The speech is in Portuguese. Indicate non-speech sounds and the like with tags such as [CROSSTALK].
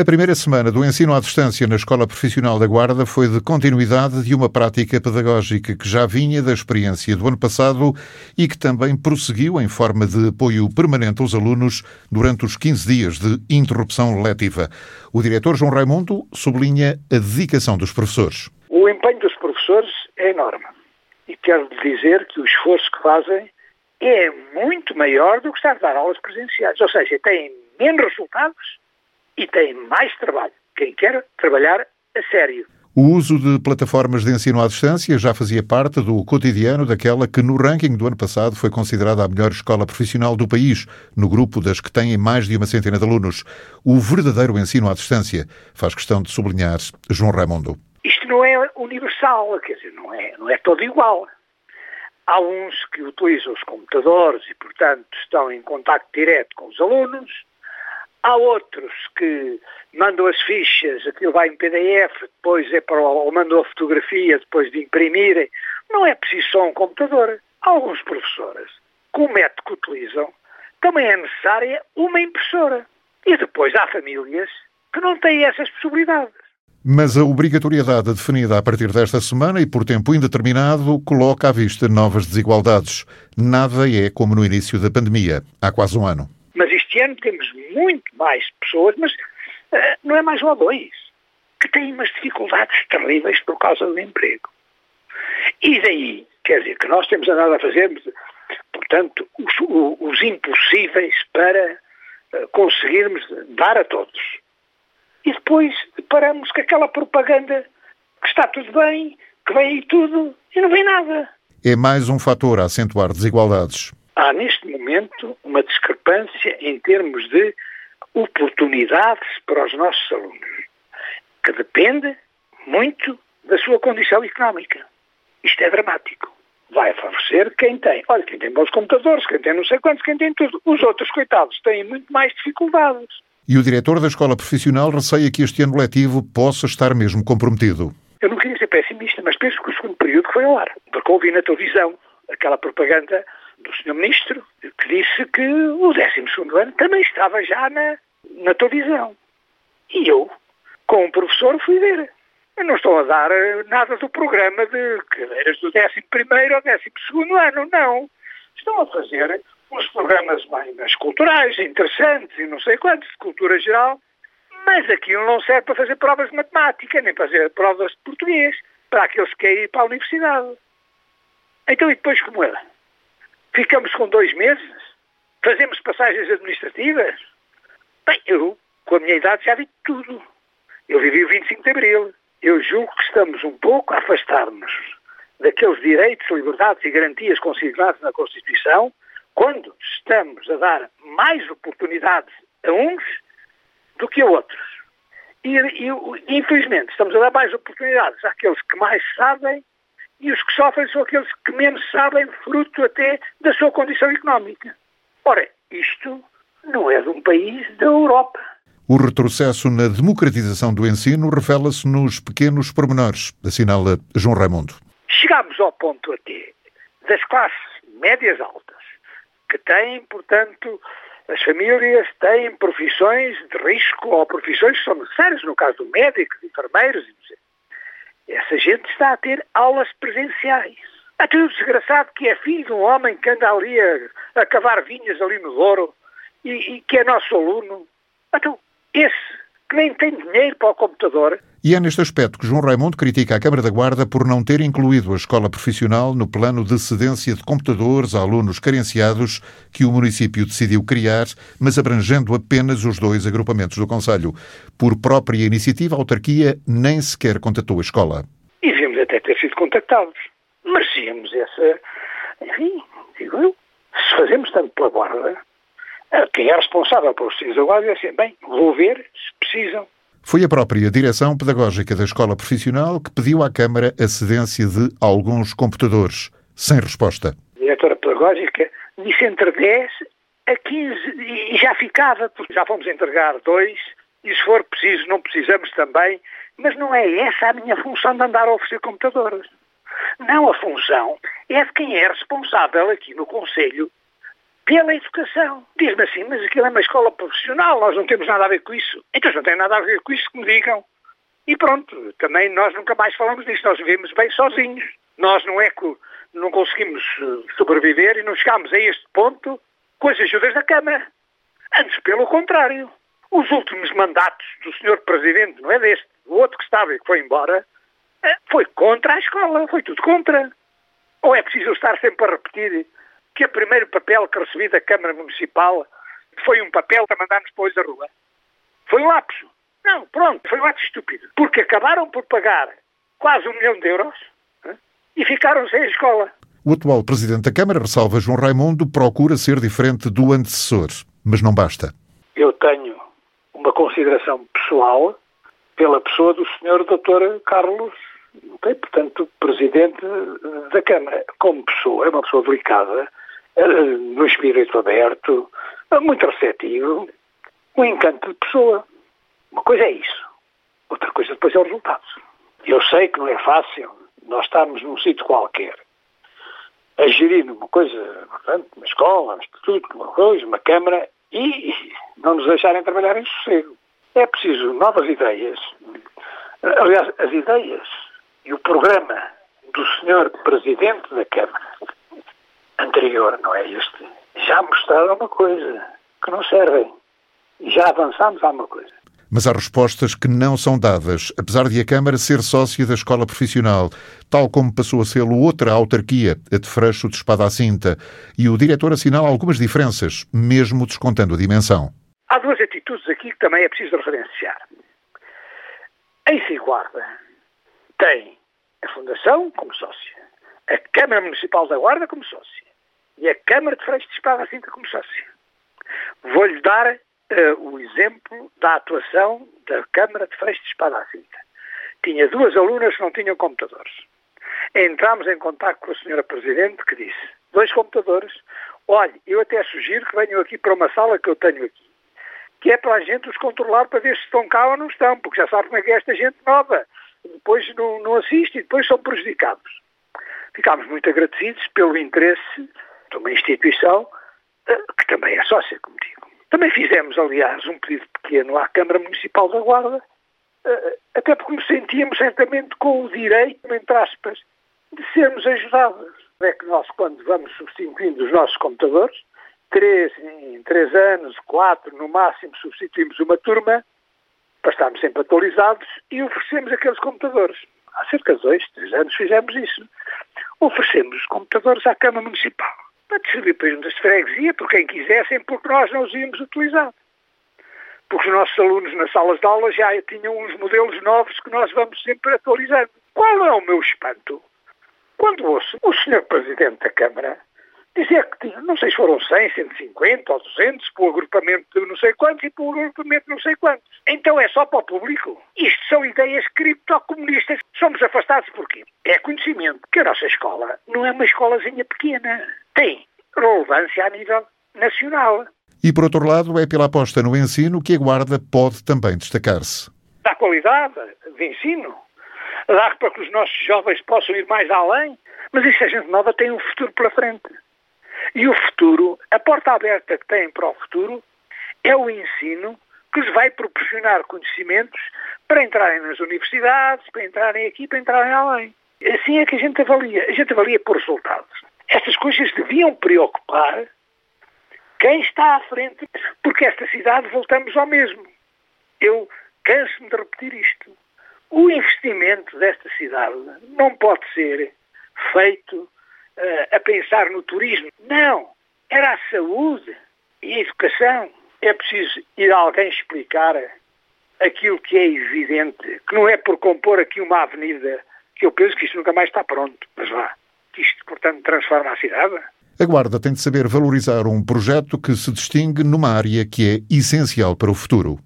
A primeira semana do ensino à distância na Escola Profissional da Guarda foi de continuidade de uma prática pedagógica que já vinha da experiência do ano passado e que também prosseguiu em forma de apoio permanente aos alunos durante os 15 dias de interrupção letiva. O diretor João Raimundo sublinha a dedicação dos professores. O empenho dos professores é enorme e quero dizer que o esforço que fazem é muito maior do que estar a dar aulas presenciais, ou seja, têm menos resultados e tem mais trabalho. Quem quer trabalhar a sério. O uso de plataformas de ensino à distância já fazia parte do cotidiano daquela que, no ranking do ano passado, foi considerada a melhor escola profissional do país, no grupo das que têm mais de uma centena de alunos. O verdadeiro ensino à distância faz questão de sublinhar João Raimundo. Isto não é universal, quer dizer, não é, não é todo igual. Há uns que utilizam os computadores e, portanto, estão em contato direto com os alunos, Há outros que mandam as fichas, aquilo vai em PDF, depois é para ou mandam a fotografia depois de imprimirem. Não é preciso só um computador. Alguns professores, com o método que utilizam, também é necessária uma impressora. E depois há famílias que não têm essas possibilidades. Mas a obrigatoriedade definida a partir desta semana e por tempo indeterminado coloca à vista novas desigualdades. Nada é como no início da pandemia, há quase um ano. Mas este ano temos muito mais pessoas, mas uh, não é mais um ou dois, que têm umas dificuldades terríveis por causa do emprego. E daí, quer dizer, que nós temos andado a fazer, portanto, os, os impossíveis para uh, conseguirmos dar a todos. E depois paramos com aquela propaganda que está tudo bem, que vem aí tudo e não vem nada. É mais um fator a acentuar desigualdades há neste momento uma discrepância em termos de oportunidades para os nossos alunos, que depende muito da sua condição económica. Isto é dramático. Vai favorecer quem tem. Olha, quem tem bons computadores, quem tem não sei quantos, quem tem tudo. Os outros, coitados, têm muito mais dificuldades. E o diretor da escola profissional receia que este ano letivo possa estar mesmo comprometido. Eu não queria ser pessimista, mas penso que o segundo período foi ao ar. Porque ouvi na televisão aquela propaganda do Sr. Ministro, que disse que o 12 ano também estava já na, na televisão. E eu, com um professor, fui ver. Eu não estou a dar eh, nada do programa de cadeiras do 11 ou 12 ano, não. Estão a fazer uns programas bem mais culturais, interessantes e não sei quantos, de cultura geral, mas aquilo não serve para fazer provas de matemática, nem para fazer provas de português, para aqueles que querem ir para a universidade. Então, e depois como é? Ficamos com dois meses? Fazemos passagens administrativas? Bem, eu, com a minha idade, já vi tudo. Eu vivi o 25 de Abril. Eu julgo que estamos um pouco a afastar-nos daqueles direitos, liberdades e garantias consignados na Constituição, quando estamos a dar mais oportunidades a uns do que a outros. E, e, infelizmente, estamos a dar mais oportunidades àqueles que mais sabem e os que sofrem são aqueles que menos sabem, fruto até da sua condição económica. Ora, isto não é de um país da Europa. O retrocesso na democratização do ensino revela-se nos pequenos pormenores, assinala João Raimundo. Chegamos ao ponto até das classes médias altas, que têm, portanto, as famílias têm profissões de risco ou profissões que são necessárias, no caso do médico, de enfermeiros, essa gente está a ter aulas presenciais. Há tudo desgraçado que é filho de um homem que anda ali a, a cavar vinhas ali no Douro e, e que é nosso aluno. Então, esse que nem tem dinheiro para o computador. E é neste aspecto que João Raimundo critica a Câmara da Guarda por não ter incluído a escola profissional no plano de cedência de computadores a alunos carenciados que o município decidiu criar, mas abrangendo apenas os dois agrupamentos do Conselho. Por própria iniciativa, a autarquia nem sequer contatou a escola. E vimos até ter sido contactados. Merecíamos essa. Enfim, digo eu, se fazemos tanto pela Guarda, quem é responsável pelos filhos da guarda é assim, bem, vou ver se precisam. Foi a própria Direção Pedagógica da Escola Profissional que pediu à Câmara a cedência de alguns computadores, sem resposta. A diretora Pedagógica disse entre 10 a 15 e já ficava, porque já fomos entregar dois e se for preciso não precisamos também, mas não é essa a minha função de andar a oferecer computadores. Não, a função é de quem é responsável aqui no Conselho pela educação. Diz-me assim, mas aquilo é uma escola profissional, nós não temos nada a ver com isso. Então não tem nada a ver com isso que me digam. E pronto, também nós nunca mais falamos disso, nós vivemos bem sozinhos. Nós não é que não conseguimos eh, sobreviver e não chegámos a este ponto com as ajudas da Câmara. Antes, pelo contrário. Os últimos mandatos do Sr. Presidente, não é deste, do outro que estava e que foi embora, eh, foi contra a escola, foi tudo contra. Ou é preciso estar sempre a repetir que o primeiro papel que recebi da Câmara Municipal foi um papel para mandar-nos depois da rua? Foi um lapso. Não, pronto, foi um ato estúpido. Porque acabaram por pagar quase um milhão de euros e ficaram sem a escola. O atual Presidente da Câmara, ressalva João Raimundo, procura ser diferente do antecessor, mas não basta. Eu tenho uma consideração pessoal pela pessoa do Sr. Dr. Carlos, okay? portanto, Presidente da Câmara. Como pessoa, é uma pessoa delicada, no espírito aberto, muito receptivo, um encanto de pessoa. Uma coisa é isso, outra coisa depois é o resultado. Eu sei que não é fácil nós estarmos num sítio qualquer a gerir uma coisa, portanto, uma escola, um instituto, uma coisa, uma câmara, e [LAUGHS] não nos deixarem trabalhar em sossego. É preciso novas ideias. Aliás, as ideias e o programa do senhor Presidente da Câmara anterior, não é este, já mostraram uma coisa que não servem. Já avançamos a uma coisa. Mas há respostas que não são dadas, apesar de a Câmara ser sócia da escola profissional, tal como passou a ser outra autarquia, a de Freixo de Espada à Cinta, e o diretor assinala algumas diferenças, mesmo descontando a dimensão. Há duas atitudes aqui que também é preciso referenciar. Em Ciguarda tem a Fundação como sócia, a Câmara Municipal da Guarda como sócia e a Câmara de Freixo de Espada Cinta como sócia. Vou-lhe dar uh, o exemplo da atuação da Câmara de Freixo de Espada Cinta. Tinha duas alunas que não tinham computadores. Entramos em contato com a senhora Presidente que disse, dois computadores, olha, eu até sugiro que venham aqui para uma sala que eu tenho aqui, que é para a gente os controlar para ver se estão cá ou não estão, porque já sabe como é que é esta gente nova. Depois não, não assiste e depois são prejudicados. Ficámos muito agradecidos pelo interesse de uma instituição eh, que também é sócia, como digo. Também fizemos, aliás, um pedido pequeno à Câmara Municipal da Guarda, eh, até porque nos sentíamos certamente com o direito, entre aspas, de sermos ajudados. É que nós, quando vamos substituindo os nossos computadores, três em três anos, quatro no máximo, substituímos uma turma, para estarmos sempre atualizados e oferecemos aqueles computadores. Há cerca de dois, três anos fizemos isso. Oferecemos os computadores à Câmara Municipal para distribuir para as juntas de freguesia, por quem quisessem, porque nós não os íamos utilizar. Porque os nossos alunos nas salas de aula já tinham uns modelos novos que nós vamos sempre atualizando. Qual é o meu espanto? Quando ouço o Sr. Presidente da Câmara dizer que tinha, não sei se foram 100, 150 ou 200 para o agrupamento de não sei quantos e para o agrupamento de não sei quantos. Então é só para o público? Isto são ideias criptocomunistas. Somos afastados por quê? É conhecimento que a nossa escola não é uma escolazinha pequena. Tem relevância a nível nacional. E, por outro lado, é pela aposta no ensino que a Guarda pode também destacar-se. Dá qualidade de ensino, dá para que os nossos jovens possam ir mais além, mas isso a gente nova tem um futuro pela frente. E o futuro, a porta aberta que têm para o futuro, é o ensino que lhes vai proporcionar conhecimentos para entrarem nas universidades, para entrarem aqui, para entrarem além. Assim é que a gente avalia. A gente avalia por resultados. Estas coisas deviam preocupar quem está à frente, porque esta cidade voltamos ao mesmo. Eu canso-me de repetir isto. O investimento desta cidade não pode ser feito uh, a pensar no turismo. Não. Era a saúde e a educação. É preciso ir a alguém explicar aquilo que é evidente, que não é por compor aqui uma avenida, que eu penso que isto nunca mais está pronto, mas vá, isto, portanto, transforma a cidade. A Guarda tem de saber valorizar um projeto que se distingue numa área que é essencial para o futuro.